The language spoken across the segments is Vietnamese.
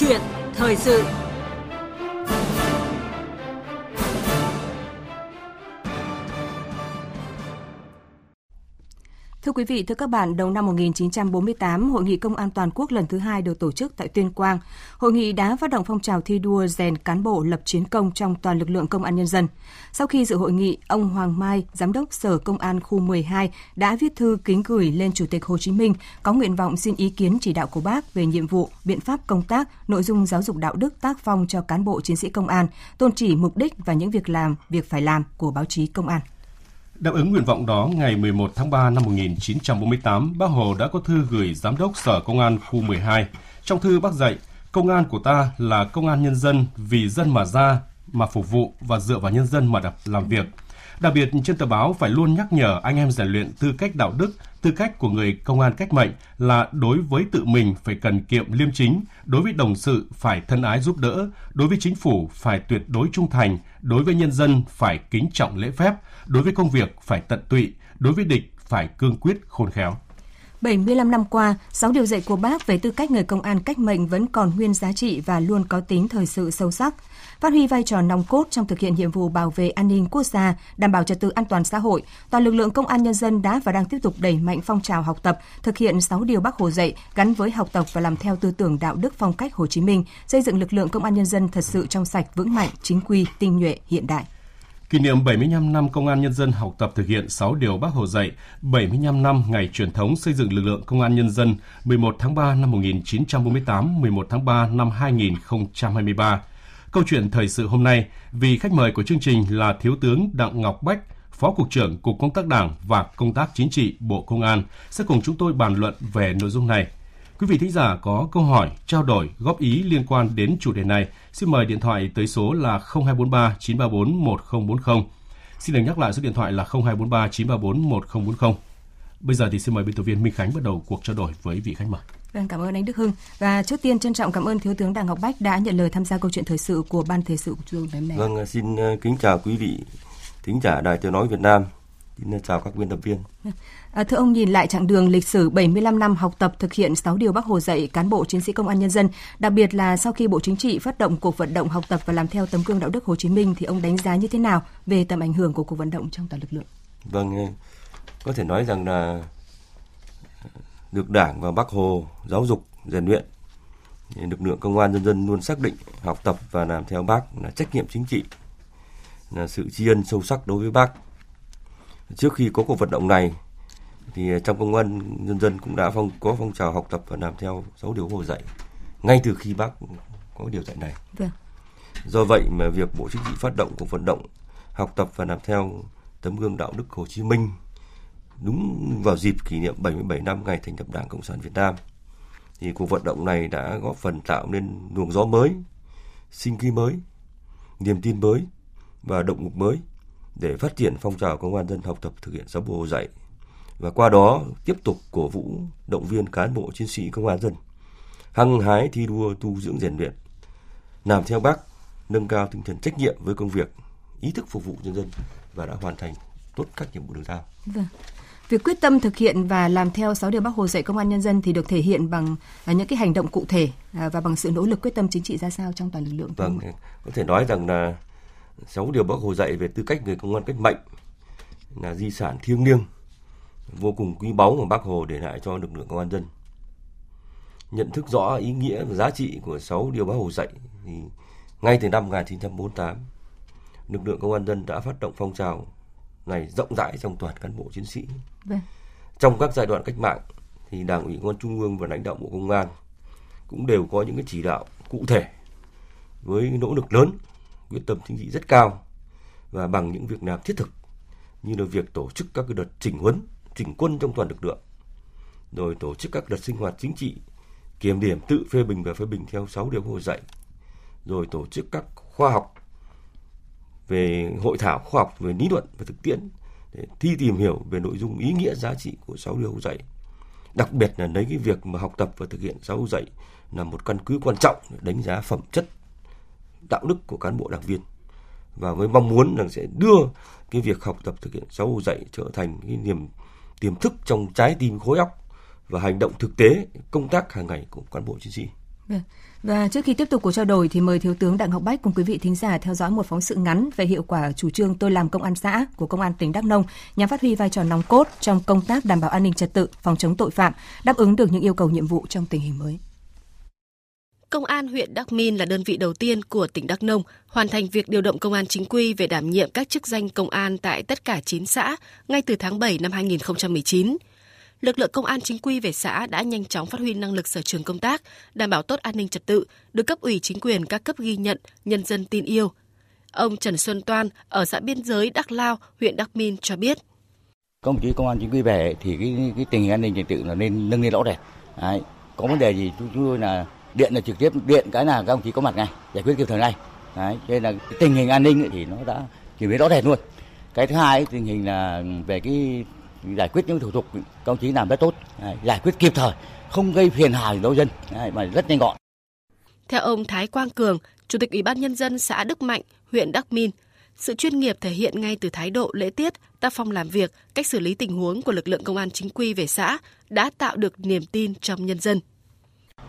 chuyện thời sự. Thưa quý vị, thưa các bạn, đầu năm 1948, Hội nghị Công an Toàn quốc lần thứ hai được tổ chức tại Tuyên Quang. Hội nghị đã phát động phong trào thi đua rèn cán bộ lập chiến công trong toàn lực lượng công an nhân dân. Sau khi dự hội nghị, ông Hoàng Mai, Giám đốc Sở Công an khu 12 đã viết thư kính gửi lên Chủ tịch Hồ Chí Minh có nguyện vọng xin ý kiến chỉ đạo của bác về nhiệm vụ, biện pháp công tác, nội dung giáo dục đạo đức tác phong cho cán bộ chiến sĩ công an, tôn chỉ mục đích và những việc làm, việc phải làm của báo chí công an. Đáp ứng nguyện vọng đó, ngày 11 tháng 3 năm 1948, Bác Hồ đã có thư gửi Giám đốc Sở Công an khu 12. Trong thư bác dạy, công an của ta là công an nhân dân vì dân mà ra, mà phục vụ và dựa vào nhân dân mà làm việc. Đặc biệt trên tờ báo phải luôn nhắc nhở anh em rèn luyện tư cách đạo đức, tư cách của người công an cách mệnh là đối với tự mình phải cần kiệm liêm chính, đối với đồng sự phải thân ái giúp đỡ, đối với chính phủ phải tuyệt đối trung thành, đối với nhân dân phải kính trọng lễ phép, đối với công việc phải tận tụy, đối với địch phải cương quyết khôn khéo. 75 năm qua, 6 điều dạy của bác về tư cách người công an cách mệnh vẫn còn nguyên giá trị và luôn có tính thời sự sâu sắc. Phát huy vai trò nòng cốt trong thực hiện nhiệm vụ bảo vệ an ninh quốc gia, đảm bảo trật tự an toàn xã hội, toàn lực lượng công an nhân dân đã và đang tiếp tục đẩy mạnh phong trào học tập, thực hiện 6 điều bác Hồ dạy gắn với học tập và làm theo tư tưởng đạo đức phong cách Hồ Chí Minh, xây dựng lực lượng công an nhân dân thật sự trong sạch, vững mạnh, chính quy, tinh nhuệ, hiện đại. Kỷ niệm 75 năm Công an Nhân dân học tập thực hiện 6 điều Bác Hồ dạy, 75 năm ngày truyền thống xây dựng lực lượng Công an Nhân dân 11 tháng 3 năm 1948, 11 tháng 3 năm 2023. Câu chuyện thời sự hôm nay, vì khách mời của chương trình là Thiếu tướng Đặng Ngọc Bách, Phó Cục trưởng Cục Công tác Đảng và Công tác Chính trị Bộ Công an sẽ cùng chúng tôi bàn luận về nội dung này. Quý vị thính giả có câu hỏi, trao đổi, góp ý liên quan đến chủ đề này, xin mời điện thoại tới số là 0243 934 1040. Xin được nhắc lại số điện thoại là 0243 934 1040. Bây giờ thì xin mời biên tập viên Minh Khánh bắt đầu cuộc trao đổi với vị khách mời. Vâng, cảm ơn anh Đức Hưng. Và trước tiên trân trọng cảm ơn Thiếu tướng Đặng Ngọc Bách đã nhận lời tham gia câu chuyện thời sự của Ban Thời sự của Trung ương này. Vâng, xin ờ, kính chào quý vị thính giả Đài Tiếng Nói Việt Nam. Xin chào các biên tập viên. À, thưa ông nhìn lại chặng đường lịch sử 75 năm học tập thực hiện 6 điều Bác Hồ dạy cán bộ chiến sĩ công an nhân dân, đặc biệt là sau khi Bộ Chính trị phát động cuộc vận động học tập và làm theo tấm gương đạo đức Hồ Chí Minh thì ông đánh giá như thế nào về tầm ảnh hưởng của cuộc vận động trong toàn lực lượng? Vâng, ờ, có thể nói rằng là được Đảng và Bác Hồ giáo dục rèn luyện lực lượng công an nhân dân luôn xác định học tập và làm theo bác là trách nhiệm chính trị là sự tri ân sâu sắc đối với bác trước khi có cuộc vận động này thì trong công an nhân dân cũng đã phong có phong trào học tập và làm theo sáu điều Hồ dạy ngay từ khi bác có điều dạy này. Vâng. Do vậy mà việc Bộ Chính trị phát động cuộc vận động học tập và làm theo tấm gương đạo đức Hồ Chí Minh đúng vào dịp kỷ niệm 77 năm ngày thành lập Đảng Cộng sản Việt Nam thì cuộc vận động này đã góp phần tạo nên luồng gió mới, sinh khí mới, niềm tin mới và động lực mới để phát triển phong trào công an dân học tập thực hiện sáu bộ dạy và qua đó tiếp tục cổ vũ động viên cán bộ chiến sĩ công an dân hăng hái thi đua tu dưỡng rèn luyện làm theo bác nâng cao tinh thần trách nhiệm với công việc ý thức phục vụ nhân dân và đã hoàn thành tốt các nhiệm vụ được giao. Vâng. Việc quyết tâm thực hiện và làm theo 6 điều Bác Hồ dạy công an nhân dân thì được thể hiện bằng à, những cái hành động cụ thể à, và bằng sự nỗ lực quyết tâm chính trị ra sao trong toàn lực lượng. Vâng, có thể nói rằng là 6 điều Bác Hồ dạy về tư cách người công an cách mệnh là di sản thiêng liêng vô cùng quý báu mà Bác Hồ để lại cho lực lượng công an dân. Nhận thức rõ ý nghĩa và giá trị của 6 điều Bác Hồ dạy thì ngay từ năm 1948, lực lượng công an dân đã phát động phong trào này rộng rãi trong toàn cán bộ chiến sĩ. Vâng. Trong các giai đoạn cách mạng thì Đảng ủy Công an Trung ương và lãnh đạo Bộ Công an cũng đều có những cái chỉ đạo cụ thể với nỗ lực lớn, quyết tâm chính trị rất cao và bằng những việc làm thiết thực như là việc tổ chức các cái đợt chỉnh huấn, chỉnh quân trong toàn lực lượng, rồi tổ chức các đợt sinh hoạt chính trị, kiểm điểm tự phê bình và phê bình theo 6 điều Hồ dạy, rồi tổ chức các khoa học về hội thảo khoa học về lý luận và thực tiễn để thi tìm hiểu về nội dung ý nghĩa giá trị của sáu điều dạy đặc biệt là lấy cái việc mà học tập và thực hiện sáu dạy là một căn cứ quan trọng để đánh giá phẩm chất, đạo đức của cán bộ đảng viên và với mong muốn rằng sẽ đưa cái việc học tập thực hiện sáu dạy trở thành cái niềm tiềm thức trong trái tim khối óc và hành động thực tế, công tác hàng ngày của cán bộ chiến sĩ. Vâng. Và trước khi tiếp tục cuộc trao đổi thì mời Thiếu tướng Đặng Ngọc Bách cùng quý vị thính giả theo dõi một phóng sự ngắn về hiệu quả chủ trương tôi làm công an xã của Công an tỉnh Đắk Nông nhằm phát huy vai trò nòng cốt trong công tác đảm bảo an ninh trật tự, phòng chống tội phạm, đáp ứng được những yêu cầu nhiệm vụ trong tình hình mới. Công an huyện đắk Min là đơn vị đầu tiên của tỉnh Đắk Nông hoàn thành việc điều động công an chính quy về đảm nhiệm các chức danh công an tại tất cả 9 xã ngay từ tháng 7 năm 2019 lực lượng công an chính quy về xã đã nhanh chóng phát huy năng lực sở trường công tác, đảm bảo tốt an ninh trật tự, được cấp ủy chính quyền các cấp ghi nhận, nhân dân tin yêu. Ông Trần Xuân Toan ở xã biên giới Đắc Lao, huyện Đắc Min cho biết. Công chí công an chính quy về thì cái, cái tình hình an ninh trật tự là nên nâng lên rõ rệt. Đấy. Có vấn đề gì chúng tôi là điện là trực tiếp điện cái là các ông chí có mặt ngay giải quyết kịp thời ngay. Đấy. Cho nên là cái tình hình an ninh thì nó đã chuyển biến rõ rệt luôn. Cái thứ hai tình hình là về cái giải quyết những thủ tục công chí làm rất tốt. Giải quyết kịp thời không gây phiền hà cho dân. Mà rất nhanh gọn. Theo ông Thái Quang Cường chủ tịch ủy ban nhân dân xã Đức Mạnh huyện Đắc Min sự chuyên nghiệp thể hiện ngay từ thái độ lễ tiết, tác phong làm việc, cách xử lý tình huống của lực lượng công an chính quy về xã đã tạo được niềm tin trong nhân dân.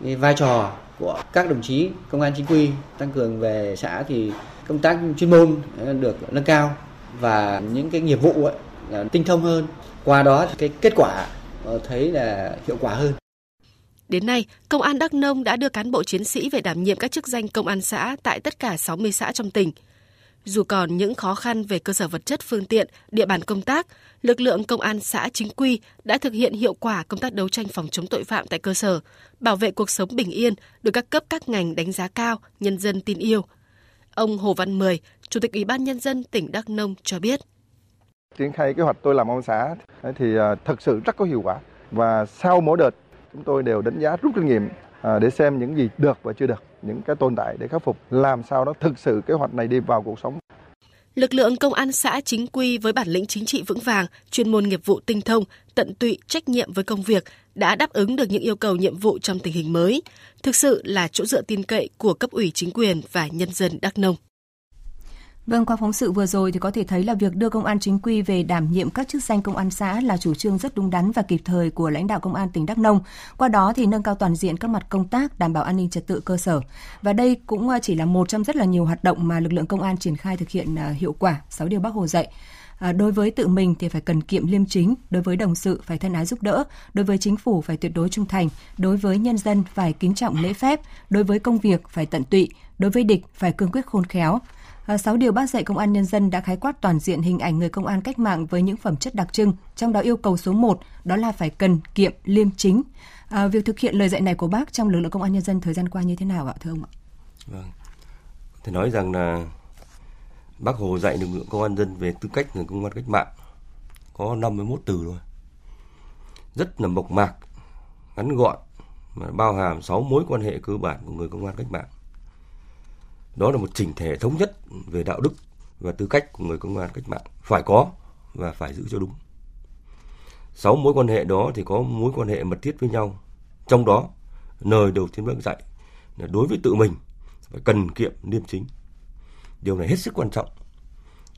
Vai trò của các đồng chí công an chính quy tăng cường về xã thì công tác chuyên môn được nâng cao và những cái nghiệp vụ ấy là tinh thông hơn qua đó thì cái kết quả ờ, thấy là hiệu quả hơn. Đến nay, Công an Đắk Nông đã đưa cán bộ chiến sĩ về đảm nhiệm các chức danh công an xã tại tất cả 60 xã trong tỉnh. Dù còn những khó khăn về cơ sở vật chất phương tiện, địa bàn công tác, lực lượng công an xã chính quy đã thực hiện hiệu quả công tác đấu tranh phòng chống tội phạm tại cơ sở, bảo vệ cuộc sống bình yên, được các cấp các ngành đánh giá cao, nhân dân tin yêu. Ông Hồ Văn Mười, Chủ tịch Ủy ban Nhân dân tỉnh Đắk Nông cho biết triển khai kế hoạch tôi làm công xã thì à, thật sự rất có hiệu quả và sau mỗi đợt chúng tôi đều đánh giá rút kinh nghiệm à, để xem những gì được và chưa được, những cái tồn tại để khắc phục, làm sao đó thực sự kế hoạch này đi vào cuộc sống. Lực lượng công an xã chính quy với bản lĩnh chính trị vững vàng, chuyên môn nghiệp vụ tinh thông, tận tụy, trách nhiệm với công việc đã đáp ứng được những yêu cầu nhiệm vụ trong tình hình mới, thực sự là chỗ dựa tin cậy của cấp ủy chính quyền và nhân dân Đắk Nông. Vâng, qua phóng sự vừa rồi thì có thể thấy là việc đưa công an chính quy về đảm nhiệm các chức danh công an xã là chủ trương rất đúng đắn và kịp thời của lãnh đạo công an tỉnh Đắk Nông. Qua đó thì nâng cao toàn diện các mặt công tác đảm bảo an ninh trật tự cơ sở. Và đây cũng à, chỉ là một trong rất là nhiều hoạt động mà lực lượng công an triển khai thực hiện à, hiệu quả 6 điều Bác Hồ dạy. À, đối với tự mình thì phải cần kiệm liêm chính, đối với đồng sự phải thân ái giúp đỡ, đối với chính phủ phải tuyệt đối trung thành, đối với nhân dân phải kính trọng lễ phép, đối với công việc phải tận tụy, đối với địch phải cương quyết khôn khéo Ờ, 6 điều bác dạy công an nhân dân đã khái quát toàn diện hình ảnh người công an cách mạng với những phẩm chất đặc trưng, trong đó yêu cầu số 1 đó là phải cần kiệm liêm chính. À, việc thực hiện lời dạy này của bác trong lực lượng công an nhân dân thời gian qua như thế nào ạ thưa ông ạ? Vâng. Thì nói rằng là Bác Hồ dạy lực lượng công an dân về tư cách người công an cách mạng có 51 từ thôi. Rất là mộc mạc, ngắn gọn mà bao hàm 6 mối quan hệ cơ bản của người công an cách mạng đó là một chỉnh thể thống nhất về đạo đức và tư cách của người công an cách mạng. Phải có và phải giữ cho đúng. Sáu mối quan hệ đó thì có mối quan hệ mật thiết với nhau. Trong đó lời đầu tiên bác dạy là đối với tự mình phải cần kiệm liêm chính. Điều này hết sức quan trọng,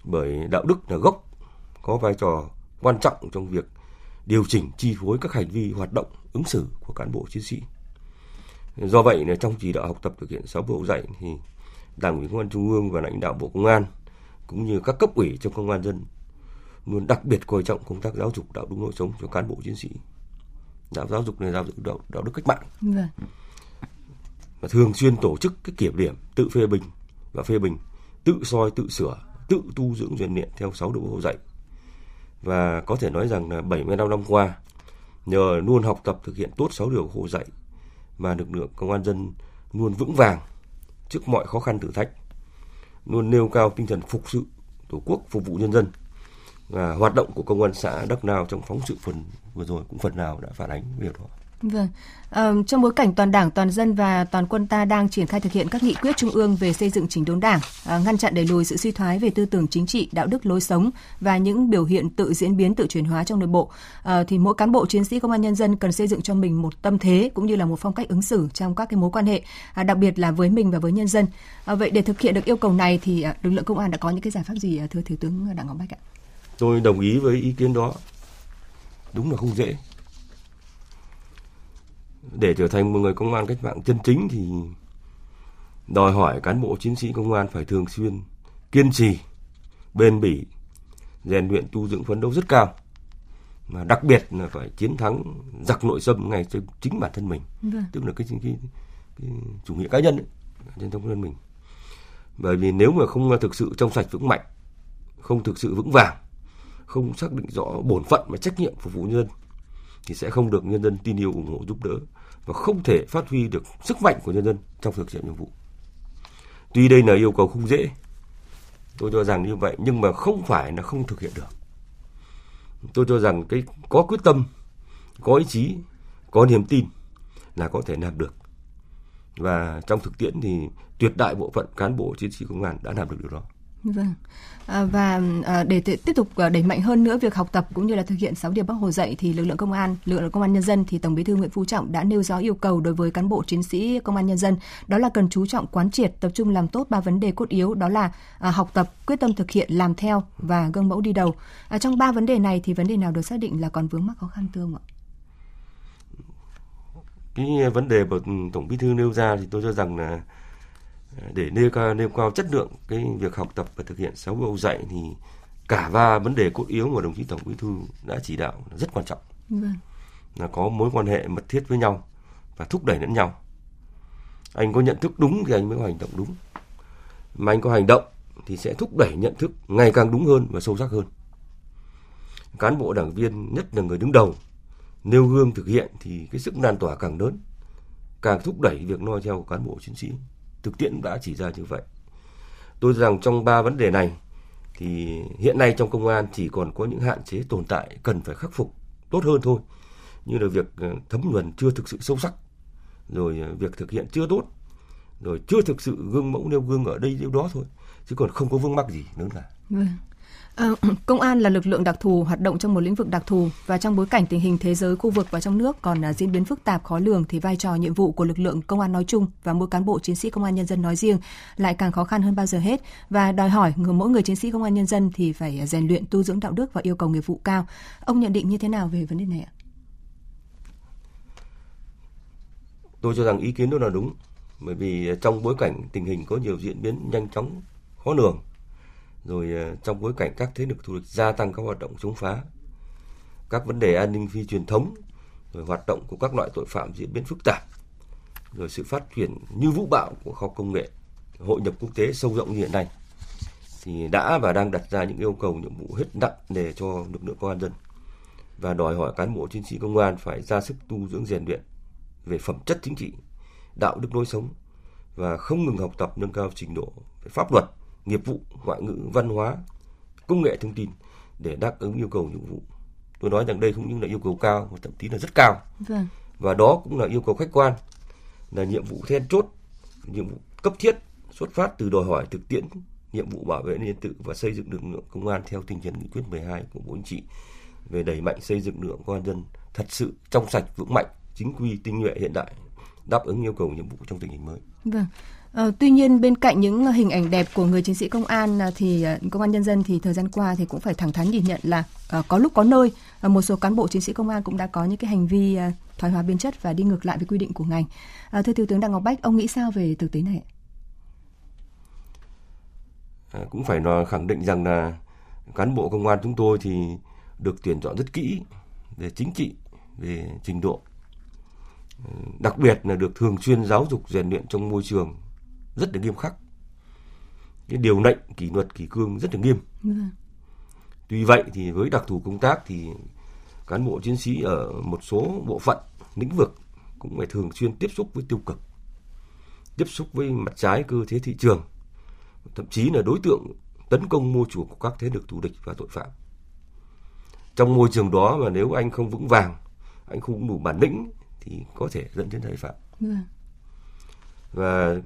bởi đạo đức là gốc, có vai trò quan trọng trong việc điều chỉnh, chi phối các hành vi, hoạt động, ứng xử của cán bộ chiến sĩ. Do vậy là trong chỉ đạo học tập thực hiện sáu bộ dạy thì Đảng ủy Công an Trung ương và lãnh đạo Bộ Công an cũng như các cấp ủy trong công an dân luôn đặc biệt coi trọng công tác giáo dục đạo đức lối sống cho cán bộ chiến sĩ. Đạo giáo dục này giáo dục đạo, đạo đức cách mạng. Vâng. Và thường xuyên tổ chức cái kiểm điểm, tự phê bình và phê bình, tự soi, tự sửa, tự tu dưỡng rèn luyện theo sáu điều Bác dạy. Và có thể nói rằng là 75 năm qua, nhờ luôn học tập thực hiện tốt sáu điều Hồ dạy mà lực lượng công an dân luôn vững vàng trước mọi khó khăn thử thách, luôn nêu cao tinh thần phục sự Tổ quốc, phục vụ nhân dân. Và hoạt động của công an xã Đắk Nào trong phóng sự phần vừa rồi cũng phần nào đã phản ánh việc đó. Vâng. À, trong bối cảnh toàn đảng, toàn dân và toàn quân ta đang triển khai thực hiện các nghị quyết trung ương về xây dựng chỉnh đốn đảng, à, ngăn chặn đẩy lùi sự suy thoái về tư tưởng chính trị, đạo đức lối sống và những biểu hiện tự diễn biến, tự chuyển hóa trong nội bộ, à, thì mỗi cán bộ chiến sĩ công an nhân dân cần xây dựng cho mình một tâm thế cũng như là một phong cách ứng xử trong các cái mối quan hệ, à, đặc biệt là với mình và với nhân dân. À, vậy để thực hiện được yêu cầu này thì à, lực lượng công an đã có những cái giải pháp gì à, thưa thiếu tướng Đặng Ngọc Bách ạ? Tôi đồng ý với ý kiến đó. Đúng là không dễ để trở thành một người công an cách mạng chân chính thì đòi hỏi cán bộ chiến sĩ công an phải thường xuyên kiên trì, bền bỉ, rèn luyện tu dưỡng phấn đấu rất cao. Mà đặc biệt là phải chiến thắng giặc nội xâm ngay trên chính bản thân mình. Vâng. tức là cái, cái, cái, cái chủ nghĩa cá nhân ấy, trên trong thân mình. Bởi vì nếu mà không thực sự trong sạch vững mạnh không thực sự vững vàng không xác định rõ bổn phận và trách nhiệm phục vụ nhân dân thì sẽ không được nhân dân tin yêu ủng hộ giúp đỡ và không thể phát huy được sức mạnh của nhân dân trong thực hiện nhiệm vụ. Tuy đây là yêu cầu không dễ, tôi cho rằng như vậy nhưng mà không phải là không thực hiện được. Tôi cho rằng cái có quyết tâm, có ý chí, có niềm tin là có thể làm được. Và trong thực tiễn thì tuyệt đại bộ phận cán bộ chiến sĩ công an đã làm được điều đó. Vâng. À, và à, để tiếp tục à, đẩy mạnh hơn nữa việc học tập cũng như là thực hiện 6 điều Bác Hồ dạy thì lực lượng công an, lực lượng công an nhân dân thì Tổng Bí thư Nguyễn Phú Trọng đã nêu rõ yêu cầu đối với cán bộ chiến sĩ công an nhân dân đó là cần chú trọng quán triệt, tập trung làm tốt ba vấn đề cốt yếu đó là à, học tập, quyết tâm thực hiện, làm theo và gương mẫu đi đầu. À, trong ba vấn đề này thì vấn đề nào được xác định là còn vướng mắc khó khăn thưa ông ạ? Cái vấn đề mà Tổng Bí thư nêu ra thì tôi cho rằng là để nêu cao nêu cao chất lượng cái việc học tập và thực hiện sáu câu dạy thì cả ba vấn đề cốt yếu mà đồng chí tổng bí thư đã chỉ đạo rất quan trọng. Vâng. là có mối quan hệ mật thiết với nhau và thúc đẩy lẫn nhau. Anh có nhận thức đúng thì anh mới có hành động đúng. Mà anh có hành động thì sẽ thúc đẩy nhận thức ngày càng đúng hơn và sâu sắc hơn. Cán bộ đảng viên nhất là người đứng đầu nêu gương thực hiện thì cái sức lan tỏa càng lớn càng thúc đẩy việc noi theo của cán bộ chiến sĩ thực tiễn đã chỉ ra như vậy. Tôi rằng trong ba vấn đề này thì hiện nay trong công an chỉ còn có những hạn chế tồn tại cần phải khắc phục tốt hơn thôi. Như là việc ờ, thấm nhuần chưa thực sự sâu sắc, rồi ờ, việc thực hiện chưa tốt, rồi chưa thực sự gương mẫu nêu gương ở đây nêu đó thôi, chứ còn không có vương mắc gì nữa cả vâng. À, công an là lực lượng đặc thù hoạt động trong một lĩnh vực đặc thù và trong bối cảnh tình hình thế giới, khu vực và trong nước còn à, diễn biến phức tạp khó lường thì vai trò nhiệm vụ của lực lượng công an nói chung và mỗi cán bộ chiến sĩ công an nhân dân nói riêng lại càng khó khăn hơn bao giờ hết và đòi hỏi người mỗi người chiến sĩ công an nhân dân thì phải à, rèn luyện tu dưỡng đạo đức và yêu cầu nghiệp vụ cao. Ông nhận định như thế nào về vấn đề này ạ? Tôi cho rằng ý kiến đó là đúng bởi vì à, trong bối cảnh tình hình có nhiều diễn biến nhanh chóng khó lường rồi ờ, trong bối cảnh các thế lực thù địch gia tăng các hoạt động chống phá, các vấn đề an ninh phi truyền thống, rồi hoạt động của các loại tội phạm diễn biến phức tạp, rồi sự phát triển như vũ bạo của khoa công nghệ, hội nhập quốc tế sâu rộng như hiện nay, thì đã và đang đặt ra những yêu cầu, nhiệm vụ hết nặng để cho lực lượng công an dân. Và đòi hỏi cán bộ chiến sĩ công an phải ra sức tu dưỡng rèn luyện về phẩm chất chính trị, đạo đức lối sống và không ngừng học tập, nâng cao trình độ về pháp luật nghiệp vụ, ngoại ngữ, văn hóa, công nghệ thông tin để đáp ứng yêu cầu nhiệm vụ. Tôi nói rằng đây không những là yêu cầu cao mà thậm chí là rất cao. Vâng. Và đó cũng là yêu cầu khách quan, là nhiệm vụ then chốt, nhiệm vụ cấp thiết xuất phát từ đòi hỏi thực tiễn nhiệm vụ bảo vệ an ninh tự và xây dựng lực lượng công an theo tinh thần nghị quyết 12 của Bộ Chính trị về đẩy mạnh xây dựng lực lượng công an dân thật sự trong sạch vững mạnh, chính quy, tinh nhuệ hiện đại, đáp ứng yêu cầu nhiệm vụ trong tình hình mới. Vâng. Ờ, tuy nhiên bên cạnh những ờ, hình ảnh đẹp của người chiến sĩ công an ờ, thì ờ, công an nhân dân thì thời gian qua thì cũng phải thẳng thắn nhìn nhận là uh, có lúc có nơi uh, một số cán bộ chiến sĩ công an cũng đã có những cái hành vi uh, thoái hóa biên chất và đi ngược lại với quy định của ngành. Thưa thiếu tướng Đặng Ngọc Bách, ông nghĩ sao về thực tế này? À, cũng phải nói khẳng định rằng là cán bộ công an chúng tôi thì được tuyển chọn rất kỹ về chính trị, về trình độ đặc biệt là được thường xuyên giáo dục rèn luyện trong môi trường rất là nghiêm khắc. Cái điều lệnh kỷ luật kỷ cương rất là nghiêm. Tuy vậy thì với đặc thù công tác thì cán bộ chiến sĩ ở một số bộ phận lĩnh vực cũng phải thường xuyên tiếp xúc với tiêu cực tiếp xúc với mặt trái cơ chế thị trường thậm chí là đối tượng tấn công môi trường của các thế lực thù địch và tội phạm. Trong môi trường đó mà nếu anh không vững vàng anh không đủ bản lĩnh thì có thể dẫn đến sai phạm. Và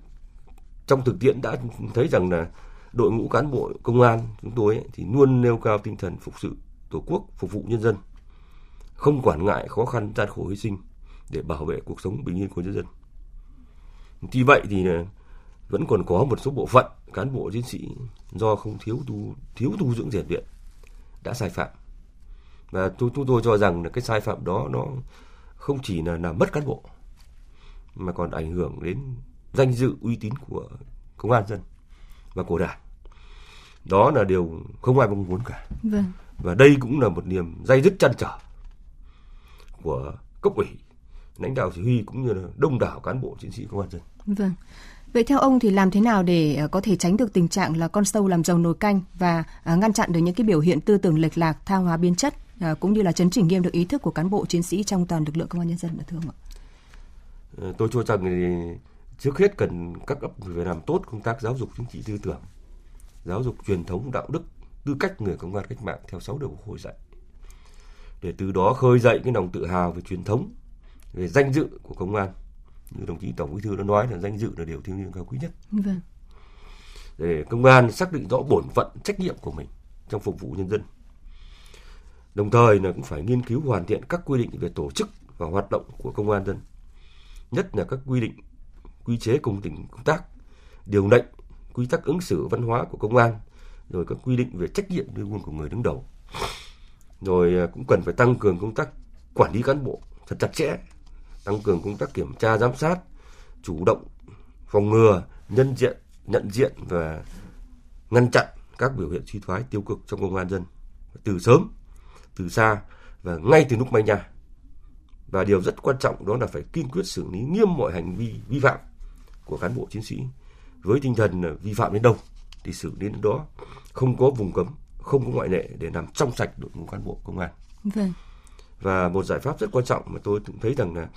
trong thực tiễn đã thấy rằng là đội ngũ cán bộ công an chúng tôi ấy, thì luôn nêu cao tinh thần phục sự tổ quốc phục vụ nhân dân không quản ngại khó khăn gian khổ hy sinh để bảo vệ cuộc sống bình yên của nhân dân. Tuy vậy thì ờ, vẫn còn có một số bộ phận cán bộ chiến sĩ do không thiếu tu thiếu tu dưỡng rèn luyện đã sai phạm. Và chúng tôi cho rằng là cái sai phạm đó nó không chỉ là làm mất cán bộ mà còn ảnh hưởng đến danh dự uy tín của công an dân và của đảng đó là điều không ai mong muốn cả vâng. và đây cũng là một niềm dây dứt chăn trở của cấp ủy lãnh đạo chỉ huy cũng như là đông đảo cán bộ chiến sĩ công an dân vâng Vậy theo ông thì làm thế nào để ờ, có thể tránh được tình trạng là con sâu làm dầu nồi canh và ờ, ngăn chặn được những cái biểu hiện tư tưởng lệch lạc, tha hóa biến chất ờ, cũng như là chấn chỉnh nghiêm được ý thức của cán bộ chiến sĩ trong toàn lực lượng công an nhân dân thưa ông ạ? Tôi cho rằng trước hết cần các cấp phải làm tốt công tác giáo dục chính trị tư tưởng, giáo dục truyền thống đạo đức, tư cách người công an cách mạng theo sáu điều của Hội dạy. Để từ đó khơi dậy cái lòng tự hào về truyền thống, về danh dự của công an như đồng chí tổng bí thư đã nói là danh dự là điều thiêng liêng cao quý nhất vâng. để công an xác định rõ bổn phận trách nhiệm của mình trong phục vụ nhân dân đồng thời là cũng phải nghiên cứu hoàn thiện các quy định về tổ chức và hoạt động của công an dân nhất là các quy định quy chế công tình công tác điều lệnh quy tắc ứng xử văn hóa của công an rồi các quy định về trách nhiệm nêu gương của người đứng đầu. Rồi à, cũng cần phải tăng cường công tác quản lý cán bộ thật chặt chẽ tăng cường công tác kiểm tra giám sát, chủ động phòng ngừa, nhân diện, nhận diện và ngăn chặn các biểu hiện suy thoái tiêu cực trong công an dân từ sớm, từ xa và ngay từ lúc manh nhà Và điều rất quan trọng đó là phải kiên quyết xử lý nghiêm mọi hành vi vi phạm của cán bộ chiến sĩ với tinh thần vi phạm đến đâu thì xử lý đến đó, không có vùng cấm, không có ngoại lệ để làm trong sạch đội ngũ cán bộ công an. Vâng và một giải pháp rất quan trọng mà tôi cũng thấy rằng là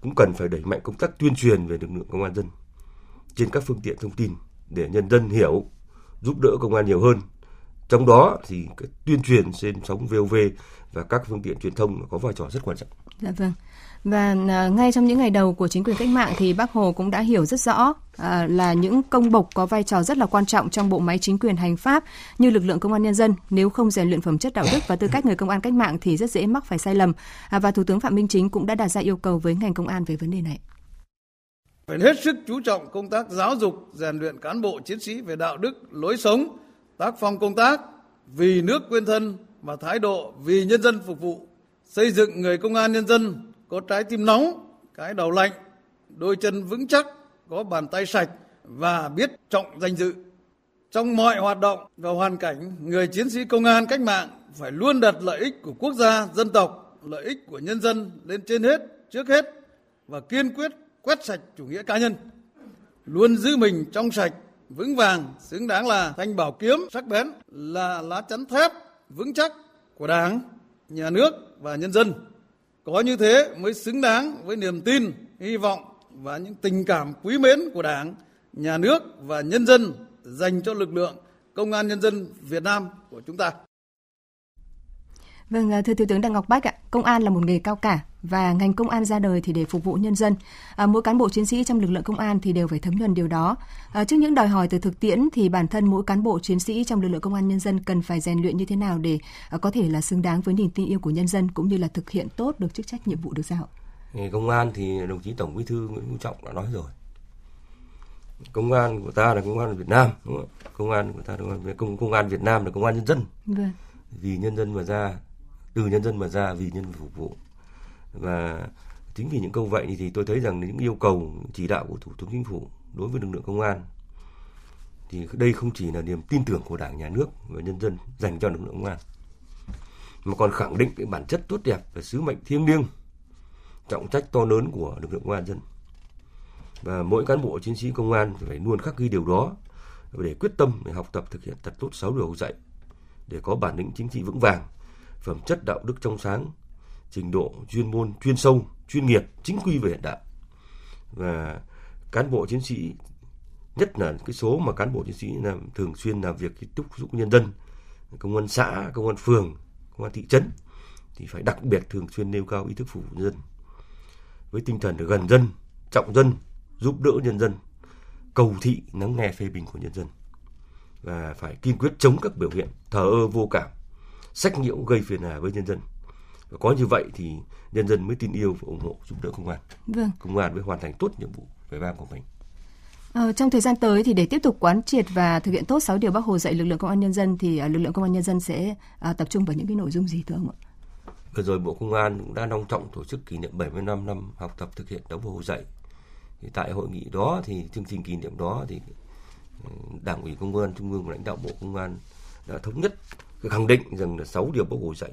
cũng cần phải đẩy mạnh công tác tuyên truyền về lực lượng công an dân trên các phương tiện thông tin để nhân dân hiểu giúp đỡ công an nhiều hơn trong đó thì cái tuyên truyền trên sóng VOV và các phương tiện truyền thông có vai trò rất quan trọng. Dạ vâng. Và à, ngay trong những ngày đầu của chính quyền cách mạng thì Bác Hồ cũng đã hiểu rất rõ à, là những công bộc có vai trò rất là quan trọng trong bộ máy chính quyền hành pháp như lực lượng công an nhân dân. Nếu không rèn luyện phẩm chất đạo đức và tư cách người công an cách mạng thì rất dễ mắc phải sai lầm. À, và Thủ tướng Phạm Minh Chính cũng đã đặt ra yêu cầu với ngành công an về vấn đề này. Phải hết sức chú trọng công tác giáo dục, rèn luyện cán bộ chiến sĩ về đạo đức, lối sống, tác phong công tác, vì nước quên thân và thái độ vì nhân dân phục vụ, xây dựng người công an nhân dân có trái tim nóng, cái đầu lạnh, đôi chân vững chắc, có bàn tay sạch và biết trọng danh dự. Trong mọi hoạt động và hoàn cảnh, người chiến sĩ công an cách mạng phải luôn đặt lợi ích của quốc gia, dân tộc, lợi ích của nhân dân lên trên hết, trước hết và kiên quyết quét sạch chủ nghĩa cá nhân. Luôn giữ mình trong sạch, vững vàng, xứng đáng là thanh bảo kiếm sắc bén, là lá chắn thép vững chắc của Đảng, nhà nước và nhân dân. Có như thế mới xứng đáng với niềm tin, hy vọng và những tình cảm quý mến của Đảng, nhà nước và nhân dân dành cho lực lượng công an nhân dân Việt Nam của chúng ta. Vâng, à, thưa Thiếu tướng Đặng Ngọc Bách ạ, công an là một nghề cao cả và ngành công an ra đời thì để phục vụ nhân dân. À, mỗi cán bộ chiến sĩ trong lực lượng công an thì đều phải thấm nhuần điều đó. À, trước những đòi hỏi từ thực tiễn thì bản thân mỗi cán bộ chiến sĩ trong lực lượng công an nhân dân cần phải rèn luyện như thế nào để à, có thể là xứng đáng với niềm tin yêu của nhân dân cũng như là thực hiện tốt được chức trách nhiệm vụ được giao. Công an thì đồng chí Tổng Bí thư Nguyễn Phú Trọng đã nói rồi. Công an của ta là công an Việt Nam, đúng không? Công an của ta là công, công an Việt Nam là công an nhân dân. Vâng. Vì nhân dân mà ra, từ nhân dân mà ra vì nhân dân phục vụ và chính vì những câu vậy thì tôi thấy rằng những yêu cầu chỉ đạo của thủ tướng chính phủ đối với lực lượng công an thì đây không chỉ là niềm tin tưởng của đảng, nhà nước và nhân dân dành cho lực lượng công an, mà còn khẳng định cái bản chất tốt đẹp và sứ mệnh thiêng liêng, trọng trách to lớn của lực lượng công an dân. Và mỗi cán bộ chiến sĩ công an phải luôn khắc ghi điều đó để quyết tâm để học tập thực hiện thật tốt sáu điều dạy, để có bản lĩnh chính trị vững vàng, phẩm chất đạo đức trong sáng trình độ chuyên môn, chuyên sâu, chuyên nghiệp, chính quy về hiện đại. Và cán bộ chiến sĩ, nhất là cái số mà cán bộ chiến sĩ làm, thường xuyên làm việc tiếp xúc nhân dân, công an xã, công an phường, công an thị trấn, thì phải đặc biệt thường xuyên nêu cao ý thức phục vụ nhân dân. Với tinh thần gần dân, trọng dân, giúp đỡ nhân dân, cầu thị, lắng nghe phê bình của nhân dân. Và phải kiên quyết chống các biểu hiện thờ ơ vô cảm, sách nhiễu gây phiền hà với nhân dân và có như vậy thì nhân dân mới tin yêu và ủng hộ giúp đỡ công an. Vâng. Công an mới hoàn thành tốt nhiệm vụ về ban của mình. Ờ, trong thời gian tới thì để tiếp tục quán triệt và thực hiện tốt 6 điều Bác Hồ dạy lực lượng công an nhân dân thì uh, lực lượng công an nhân dân sẽ uh, tập trung vào những cái nội dung gì thưa ông ạ? Vừa rồi Bộ Công an cũng đã long trọng tổ chức kỷ niệm 70 năm năm học tập thực hiện Đảng Bác Hồ dạy thì tại hội nghị đó thì chương trình kỷ niệm đó thì ừ, đảng ủy công an trung ương và lãnh đạo bộ công an đã thống nhất khẳng định rằng là 6 điều bác hồ dạy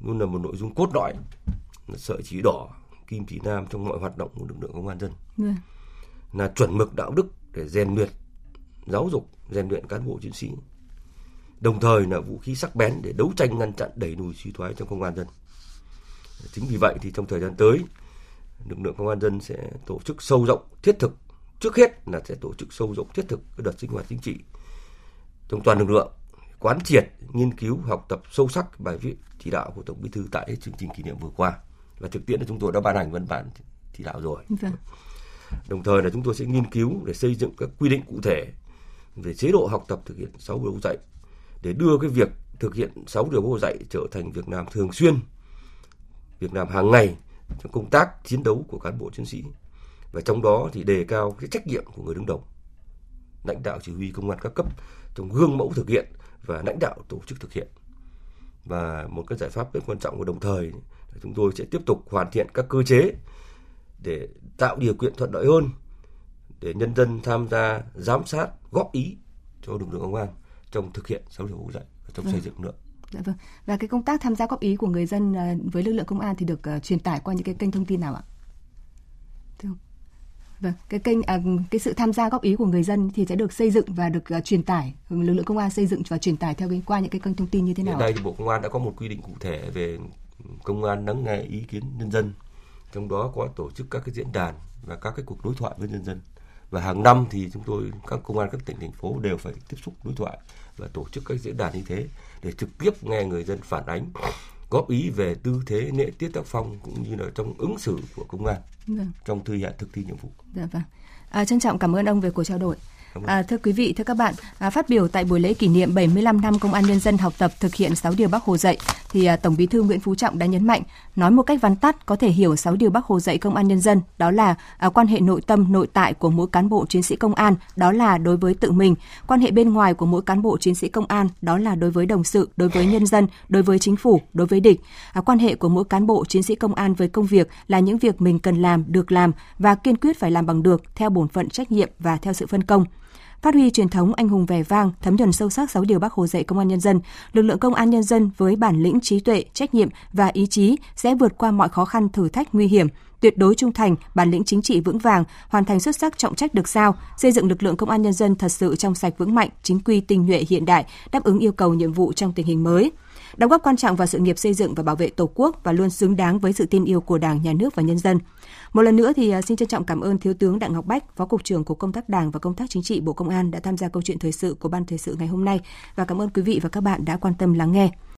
luôn là một nội dung cốt lõi. Là sợi chỉ đỏ kim chỉ nam trong mọi hoạt động của lực lượng công an dân. Vâng. là chuẩn mực đạo đức để rèn luyện giáo dục rèn luyện cán bộ chiến sĩ. Đồng thời là vũ khí sắc bén để đấu tranh ngăn chặn đẩy lùi suy thoái trong công an dân. Chính vì vậy thì trong thời gian tới lực lượng công an dân sẽ tổ chức sâu rộng thiết thực. Trước hết là sẽ tổ chức sâu rộng thiết thực các đợt sinh hoạt chính trị trong toàn lực lượng quán triệt nghiên cứu học tập sâu sắc bài viết chỉ đạo của tổng bí thư tại chương trình kỷ niệm vừa qua. Và thực tiễn là chúng tôi đã ban hành văn bản chỉ đạo rồi. Vâng. đồng thời là chúng tôi sẽ nghiên cứu để xây dựng các quy định cụ thể về chế độ học tập thực hiện 6 điều dạy để đưa cái việc thực hiện 6 điều Hồ dạy trở thành việc làm thường xuyên, việc làm hàng ngày trong công tác chiến đấu của cán bộ chiến sĩ. Và trong đó thì đề cao cái trách nhiệm của người đứng đầu, lãnh đạo chỉ huy công an các cấp trong gương mẫu thực hiện và lãnh đạo tổ chức thực hiện. Và một cái giải pháp rất quan trọng và đồng thời chúng tôi sẽ tiếp tục hoàn thiện các cơ chế để tạo điều kiện thuận lợi hơn để nhân dân tham gia giám sát góp ý cho lực lượng công an trong thực hiện sáu điều Hồ dạy trong xây dựng lượng Dạ vâng. Và cái công tác tham gia góp ý của người dân à, với lực lượng công an thì được à, truyền tải qua những cái kênh thông tin nào ạ? Vâng, cái kênh à, cái sự tham gia góp ý của người dân thì sẽ được xây dựng và được à, truyền tải. Lực lượng công an xây dựng và truyền tải theo cái qua những cái kênh thông tin như thế nào? hiện nay thì bộ công an đã có một quy định cụ thể về công an lắng nghe ý kiến nhân dân. Trong đó có tổ chức các cái diễn đàn và các cái cuộc đối thoại với nhân dân. Và hàng năm thì chúng tôi các công an các tỉnh thành phố đều phải tiếp xúc đối thoại và tổ chức các diễn đàn như thế để trực tiếp nghe người dân phản ánh góp ý về tư thế lễ tiết tác phong cũng như là trong ứng xử của công an Vâng. trong thực hiện thực thi nhiệm vụ Dạ vâng. À, trân trọng cảm ơn ông về cuộc trao đổi. Vâng à, thưa quý vị, thưa các bạn, à, phát biểu tại buổi lễ kỷ niệm 75 năm Công an Nhân dân học tập thực hiện 6 điều Bác Hồ dạy, thì à, Tổng Bí thư Nguyễn Phú Trọng đã nhấn mạnh, nói một cách vắn tắt có thể hiểu 6 điều Bác Hồ dạy Công an Nhân dân, đó là à, quan hệ nội tâm, nội tại của mỗi cán bộ chiến sĩ công an, đó là đối với tự mình, quan hệ bên ngoài của mỗi cán bộ chiến sĩ công an, đó là đối với đồng sự, đối với nhân dân, đối với chính phủ, đối với địch. À, quan hệ của mỗi cán bộ chiến sĩ công an với công việc là những việc mình cần làm, được làm và kiên quyết phải làm bằng được theo bổn phận trách nhiệm và theo sự phân công. Phát huy truyền thống anh hùng vẻ vang, thấm nhuần sâu sắc 6 điều Bác Hồ dạy công an nhân dân, lực lượng công an nhân dân với bản lĩnh trí tuệ, trách nhiệm và ý chí sẽ vượt qua mọi khó khăn thử thách nguy hiểm, tuyệt đối trung thành, bản lĩnh chính trị vững vàng, hoàn thành xuất sắc trọng trách được giao, xây dựng lực lượng công an nhân dân thật sự trong sạch vững mạnh, chính quy tinh nhuệ hiện đại, đáp ứng yêu cầu nhiệm vụ trong tình hình mới đóng góp quan trọng vào sự nghiệp xây dựng và bảo vệ Tổ quốc và luôn xứng đáng với sự tin yêu của Đảng, Nhà nước và nhân dân. Một lần nữa thì à, xin trân trọng cảm ơn Thiếu tướng Đặng Ngọc Bách, Phó cục trưởng Cục Công tác Đảng và Công tác Chính trị Bộ Công an đã tham gia câu chuyện thời sự của ban thời sự ngày hôm nay và cảm ơn quý vị và các bạn đã quan tâm lắng nghe.